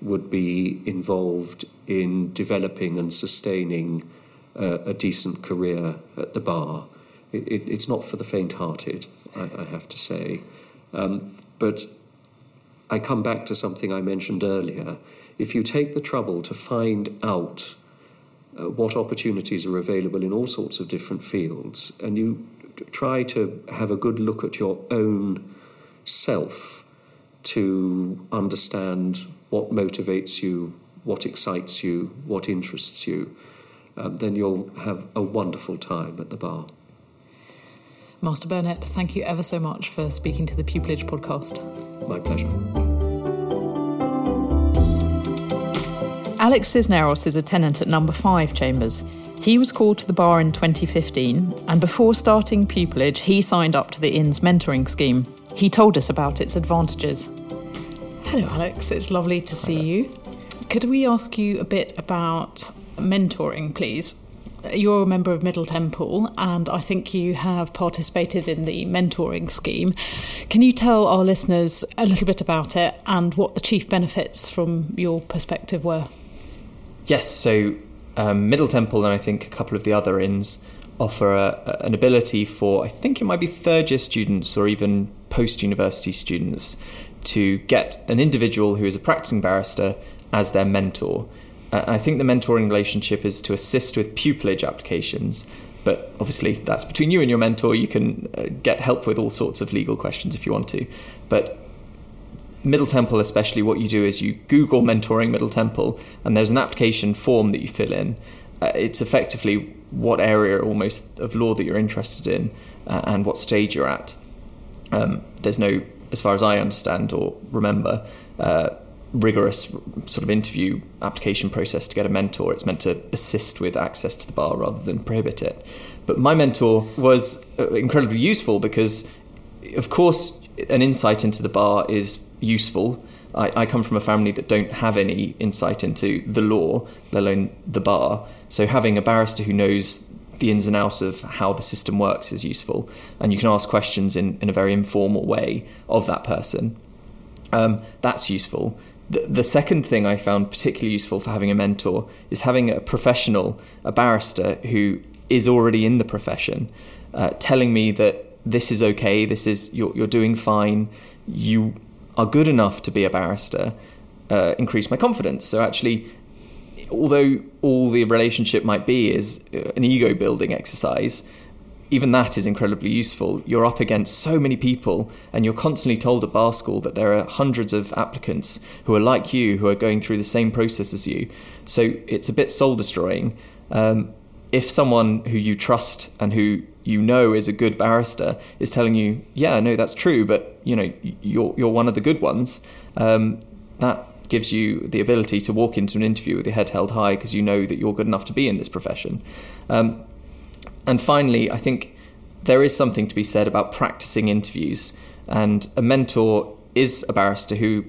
would be involved in developing and sustaining uh, a decent career at the bar. It, it, it's not for the faint hearted, I, I, have to say. Um, but I come back to something I mentioned earlier. If you take the trouble to find out uh, what opportunities are available in all sorts of different fields, and you try to have a good look at your own self to understand what motivates you, what excites you, what interests you, um, then you'll have a wonderful time at the bar. Master Burnett, thank you ever so much for speaking to the Pupillage podcast. My pleasure. Alex Cisneros is a tenant at number 5 Chambers. He was called to the bar in 2015, and before starting pupillage, he signed up to the Inn's mentoring scheme. He told us about its advantages. Hello, Alex. It's lovely to see you. Could we ask you a bit about mentoring, please? You're a member of Middle Temple, and I think you have participated in the mentoring scheme. Can you tell our listeners a little bit about it and what the chief benefits from your perspective were? Yes, so um, Middle Temple and I think a couple of the other inns offer a, an ability for, I think it might be third year students or even post university students to get an individual who is a practicing barrister as their mentor. Uh, I think the mentoring relationship is to assist with pupillage applications, but obviously that's between you and your mentor. You can uh, get help with all sorts of legal questions if you want to. But Middle Temple, especially, what you do is you Google mentoring Middle Temple, and there's an application form that you fill in. Uh, it's effectively what area almost of law that you're interested in uh, and what stage you're at. Um, there's no, as far as I understand or remember, uh, rigorous sort of interview application process to get a mentor. It's meant to assist with access to the bar rather than prohibit it. But my mentor was uh, incredibly useful because, of course, an insight into the bar is useful. I, I, come from a family that don't have any insight into the law, let alone the bar. So having a barrister who knows the ins and outs of how the system works is useful. And you can ask questions in, in a very informal way of that person. Um, that's useful. The, the second thing I found particularly useful for having a mentor is having a professional, a barrister who is already in the profession, uh, telling me that this is okay, this is you're, you're doing fine, you are good enough to be a barrister, uh, increase my confidence. So actually, although all the relationship might be is uh, an ego building exercise, even that is incredibly useful. You're up against so many people, and you're constantly told at bar school that there are hundreds of applicants who are like you, who are going through the same process as you. So it's a bit soul destroying. Um, if someone who you trust and who you know is a good barrister is telling you, yeah, no, that's true, but you know, you're you're one of the good ones. Um, that gives you the ability to walk into an interview with your head held high because you know that you're good enough to be in this profession. Um, and finally, I think there is something to be said about practicing interviews. And a mentor is a barrister who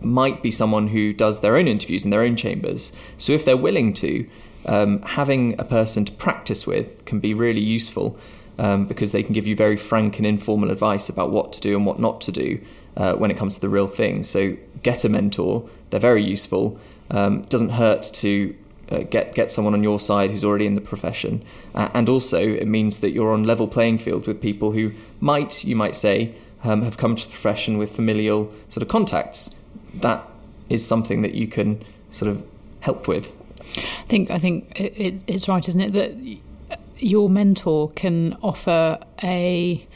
might be someone who does their own interviews in their own chambers. So if they're willing to, um, having a person to practice with can be really useful um, because they can give you very frank and informal advice about what to do and what not to do uh, when it comes to the real thing. So get a mentor; they're very useful. Um, it doesn't hurt to uh, get get someone on your side who's already in the profession, uh, and also it means that you're on level playing field with people who might, you might say, um, have come to the profession with familial sort of contacts. That is something that you can sort of help with. I think I think it, it's right, isn't it, that your mentor can offer a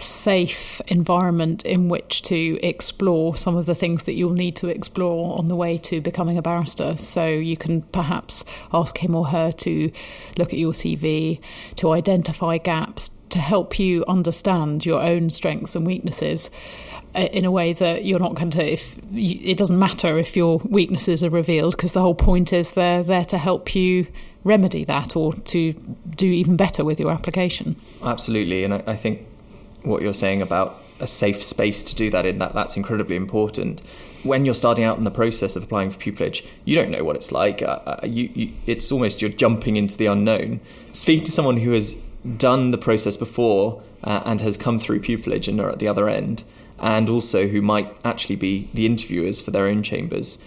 safe environment in which to explore some of the things that you'll need to explore on the way to becoming a barrister. So you can perhaps ask him or her to look at your CV, to identify gaps, to help you understand your own strengths and weaknesses in a way that you're not going to if it doesn't matter if your weaknesses are revealed because the whole point is they're there to help you remedy that or to do even better with your application. Absolutely and I, I think what you're saying about a safe space to do that in that that's incredibly important. When you're starting out in the process of applying for pupillage you don't know what it's like. Uh, uh, you, you, it's almost you're jumping into the unknown. Speak to someone who has done the process before uh, and has come through pupillage and are at the other end and also who might actually be the interviewers for their own chambers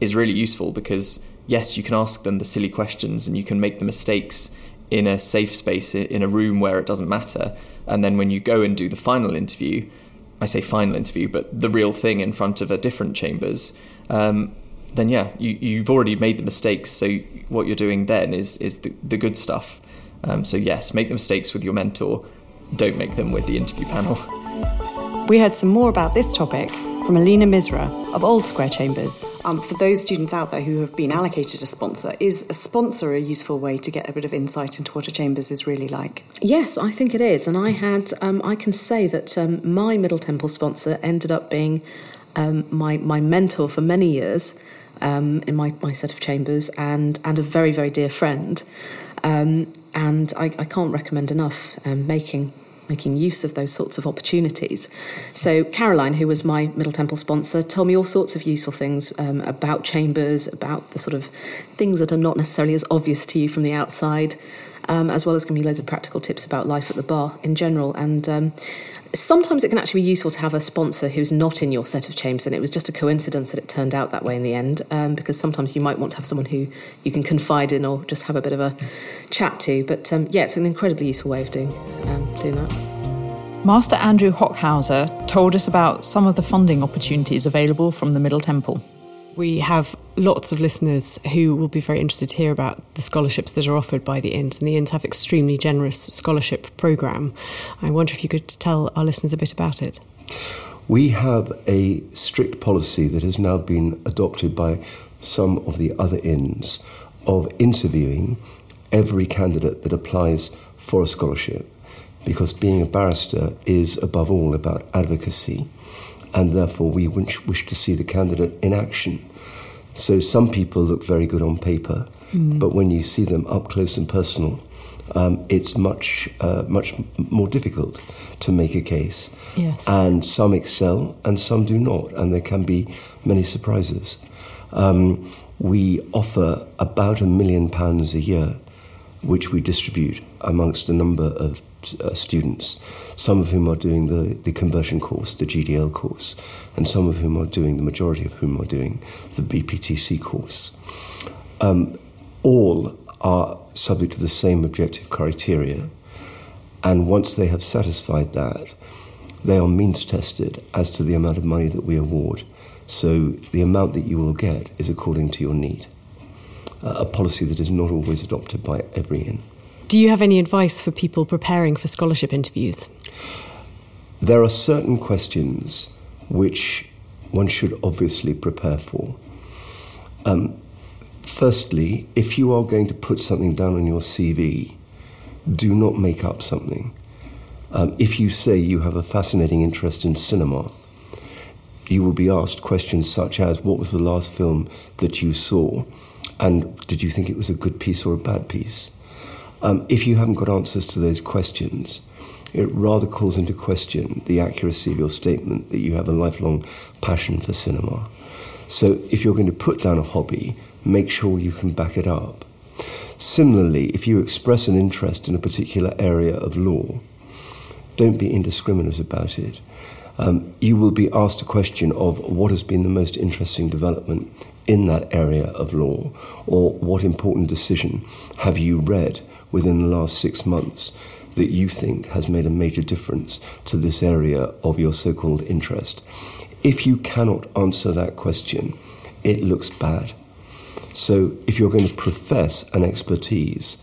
is really useful because yes you can ask them the silly questions and you can make the mistakes in a safe space in a room where it doesn't matter and then when you go and do the final interview, I say final interview, but the real thing in front of a different chambers, um, then yeah, you, you've already made the mistakes. So what you're doing then is is the, the good stuff. Um, so yes, make the mistakes with your mentor. Don't make them with the interview panel. <laughs> We heard some more about this topic from Alina Misra of Old Square Chambers. Um, for those students out there who have been allocated a sponsor, is a sponsor a useful way to get a bit of insight into what a chambers is really like? Yes, I think it is. And I had, um, I can say that um, my Middle Temple sponsor ended up being um, my, my mentor for many years um, in my, my set of chambers and, and a very, very dear friend. Um, and I, I, can't recommend enough making making use of those sorts of opportunities. So, Caroline, who was my Middle Temple sponsor, told me all sorts of useful things um, about chambers, about the sort of things that are not necessarily as obvious to you from the outside. Um, as well as giving me loads of practical tips about life at the bar in general. And um, sometimes it can actually be useful to have a sponsor who's not in your set of chambers, and it was just a coincidence that it turned out that way in the end. Um, because sometimes you might want to have someone who you can confide in or just have a bit of a chat to. But um, yeah, it's an incredibly useful way of doing um, doing that. Master Andrew Hochhauser told us about some of the funding opportunities available from the Middle Temple. We have lots of listeners who will be very interested to hear about the scholarships that are offered by the Inns, and the Inns have extremely generous scholarship programme. I wonder if you could tell our listeners a bit about it. We have a strict policy that has now been adopted by some of the other Inns of interviewing every candidate that applies for a scholarship because being a barrister is above all about advocacy and therefore we wish to see the candidate in action. So some people look very good on paper, mm. but when you see them up close and personal, um, it's much uh, much more difficult to make a case. Yes. And some excel and some do not, and there can be many surprises. Um, we offer about a million pounds a year, which we distribute amongst a number of uh, students, some of whom are doing the, the conversion course, the GDL course, and some of whom are doing, the majority of whom are doing the BPTC course. Um, all are subject to the same objective criteria, and once they have satisfied that, they are means tested as to the amount of money that we award. So the amount that you will get is according to your need. A policy that is not always adopted by every inn. Do you have any advice for people preparing for scholarship interviews? There are certain questions which one should obviously prepare for. Um, firstly, if you are going to put something down on your CV, do not make up something. Um, if you say you have a fascinating interest in cinema, you will be asked questions such as What was the last film that you saw? And did you think it was a good piece or a bad piece? Um, if you haven't got answers to those questions, it rather calls into question the accuracy of your statement that you have a lifelong passion for cinema. So if you're going to put down a hobby, make sure you can back it up. Similarly, if you express an interest in a particular area of law, don't be indiscriminate about it. Um, you will be asked a question of what has been the most interesting development in that area of law, or what important decision have you read within the last six months that you think has made a major difference to this area of your so called interest? If you cannot answer that question, it looks bad. So, if you're going to profess an expertise,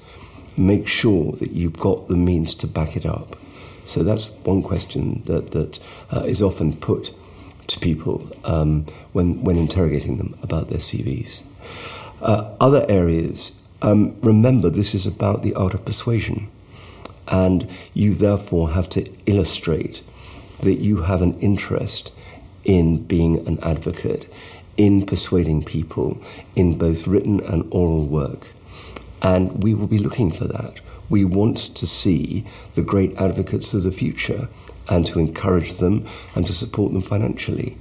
make sure that you've got the means to back it up. So, that's one question that, that uh, is often put to people um, when, when interrogating them about their CVs. Uh, other areas um, remember, this is about the art of persuasion, and you therefore have to illustrate that you have an interest in being an advocate, in persuading people in both written and oral work. And we will be looking for that. We want to see the great advocates of the future and to encourage them and to support them financially.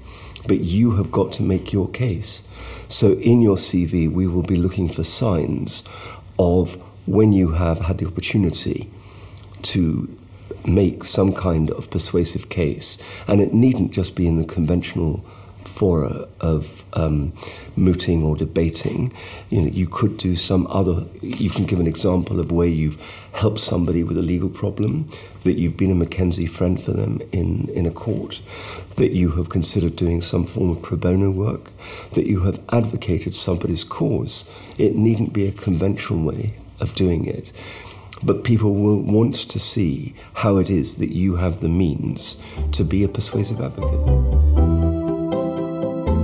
But you have got to make your case. So in your CV, we will be looking for signs of when you have had the opportunity to make some kind of persuasive case. And it needn't just be in the conventional fora of um, mooting or debating. You know, you could do some other. You can give an example of where you've helped somebody with a legal problem, that you've been a McKenzie friend for them in in a court, that you have considered doing some form of pro bono work, that you have advocated somebody's cause. It needn't be a conventional way of doing it. But people will want to see how it is that you have the means to be a persuasive advocate.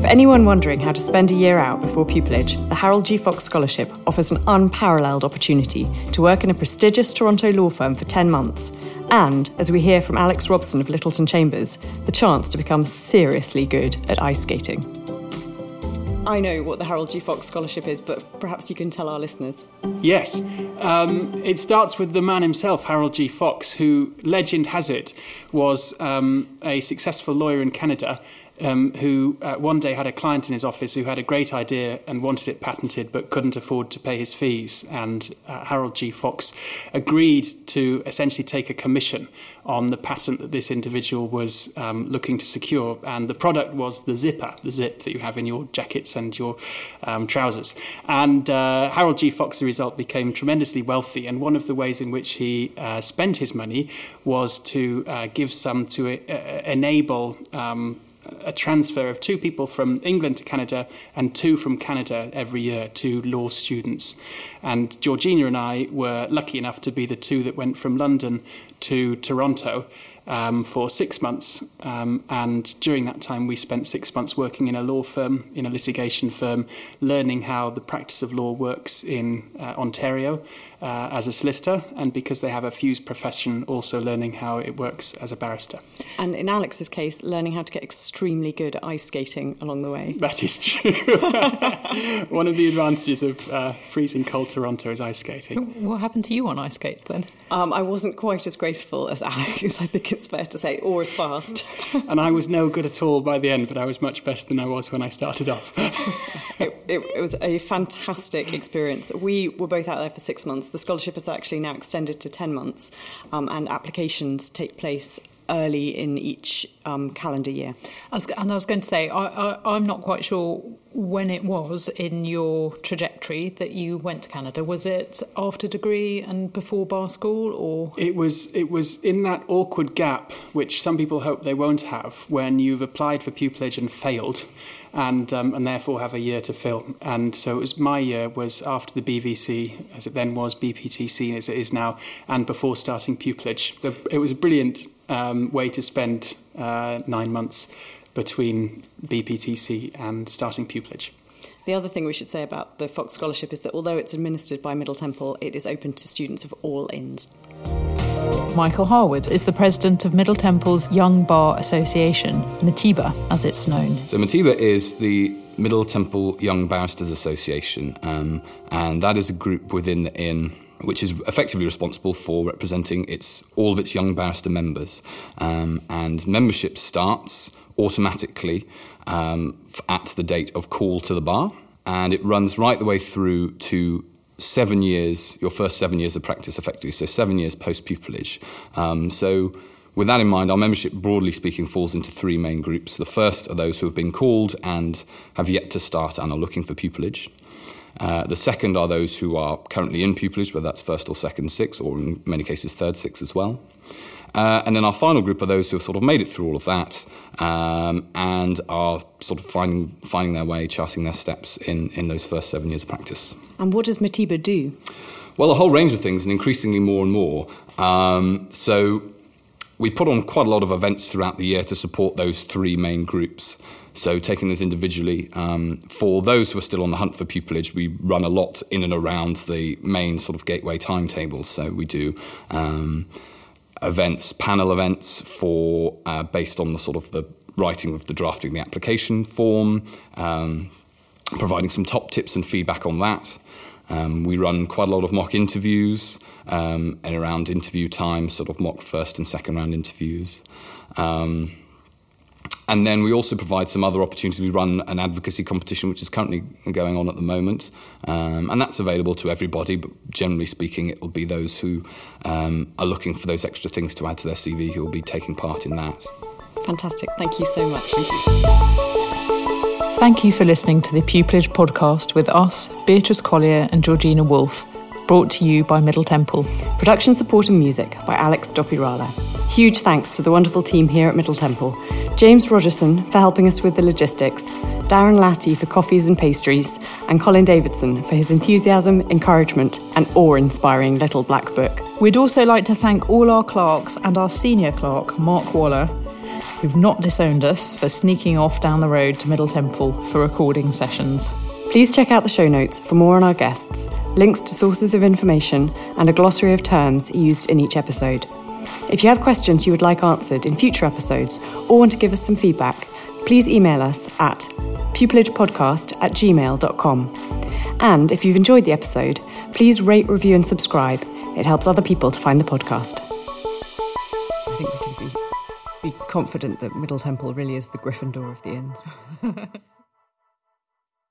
For anyone wondering how to spend a year out before pupillage, the Harold G. Fox Scholarship offers an unparalleled opportunity to work in a prestigious Toronto law firm for 10 months, and, as we hear from Alex Robson of Littleton Chambers, the chance to become seriously good at ice skating. I know what the Harold G. Fox Scholarship is, but perhaps you can tell our listeners. Yes. Um, it starts with the man himself, Harold G. Fox, who, legend has it, was um, a successful lawyer in Canada um, who uh, one day had a client in his office who had a great idea and wanted it patented but couldn't afford to pay his fees. And uh, Harold G. Fox agreed to essentially take a commission on the patent that this individual was um, looking to secure. And the product was the zipper, the zip that you have in your jackets and your um, trousers. And uh, Harold G. Fox, the result, became tremendously wealthy. And one of the ways in which he uh, spent his money was to uh, give some to uh, enable um, a transfer of two people from England to Canada and two from Canada every year to law students. And Georgina and I were lucky enough to be the two that went from London to Toronto um, for six months. Um, and during that time, we spent six months working in a law firm, in a litigation firm, learning how the practice of law works in uh, Ontario uh, as a solicitor, and because they have a fused profession, also learning how it works as a barrister. And in Alex's case, learning how to get extremely good at ice skating along the way. That is true. <laughs> One of the advantages of uh, freezing cold Toronto is ice skating. What happened to you on ice skates then? Um, I wasn't quite as graceful as Alex, <laughs> I think it's fair to say, or as fast. <laughs> and I was no good at all by the end, but I was much better than I was when I started off. it, it, it was a fantastic experience. We were both out there for six months. The scholarship is actually now extended to 10 months, um, and applications take place early in each um, calendar year. I was, and I was going to say, I, am not quite sure when it was in your trajectory that you went to Canada. Was it after degree and before bar school, or it was? It was in that awkward gap, which some people hope they won't have, when you've applied for pupillage and failed, and um, and therefore have a year to fill. And so it was my year was after the BVC, as it then was BPTC, as it is now, and before starting pupillage. So it was a brilliant um, way to spend uh, nine months between BPTC and starting pupillage. The other thing we should say about the Fox Scholarship is that although it's administered by Middle Temple, it is open to students of all inns. Michael Harwood is the president of Middle Temple's Young Bar Association, MTYBA as it's known. So, MTYBA is the Middle Temple Young Barristers Association, um, and that is a group within the inn which is effectively responsible for representing its all of its young barrister members. Um, and membership starts automatically um, at the date of call to the bar, and it runs right the way through to seven years, your first seven years of practice, effectively, so seven years post pupillage. Um, so, with that in mind, our membership, broadly speaking, falls into three main groups. The first are those who have been called and have yet to start and are looking for pupillage. Uh, the second are those who are currently in pupillage, whether that's first or second six, or in many cases third six as well. Uh, and then our final group are those who have sort of made it through all of that um, and are sort of finding, finding their way, charting their steps in, in those first seven years of practice. And what does MTYBA do? Well, a whole range of things, and increasingly more and more. Um, so we put on quite a lot of events throughout the year to support those three main groups. So, taking those individually, um, for those who are still on the hunt for pupillage, we run a lot in and around the main sort of gateway timetables. So, we do um, events, panel events for uh, based on the sort of the writing of the drafting the application form, um, providing some top tips and feedback on that. Um, we run quite a lot of mock interviews um, and around interview time, sort of mock first and second round interviews. Um, and then we also provide some other opportunities. We run an advocacy competition, which is currently going on at the moment, um, and that's available to everybody. But generally speaking, it will be those who um, are looking for those extra things to add to their CV who will be taking part in that. Fantastic. Thank you so much. Thank you. Thank you for listening to the Pupillage podcast with us, Beatrice Collier and Georgina Wolfe, brought to you by Middle Temple. Production support and music by Alex Dopirala. Huge thanks to the wonderful team here at Middle Temple James Rogerson for helping us with the logistics, Darren Latty for coffees and pastries, and Colin Davidson for his enthusiasm, encouragement, and awe inspiring little black book. We'd also like to thank all our clerks and our senior clerk, Mark Waller, who've not disowned us for sneaking off down the road to Middle Temple for recording sessions. Please check out the show notes for more on our guests, links to sources of information, and a glossary of terms used in each episode. If you have questions you would like answered in future episodes or want to give us some feedback, please email us at pupillagepodcast at gmail.com. And if you've enjoyed the episode, please rate, review, and subscribe. It helps other people to find the podcast. Be confident that Middle Temple really is the Gryffindor of the inns. <laughs>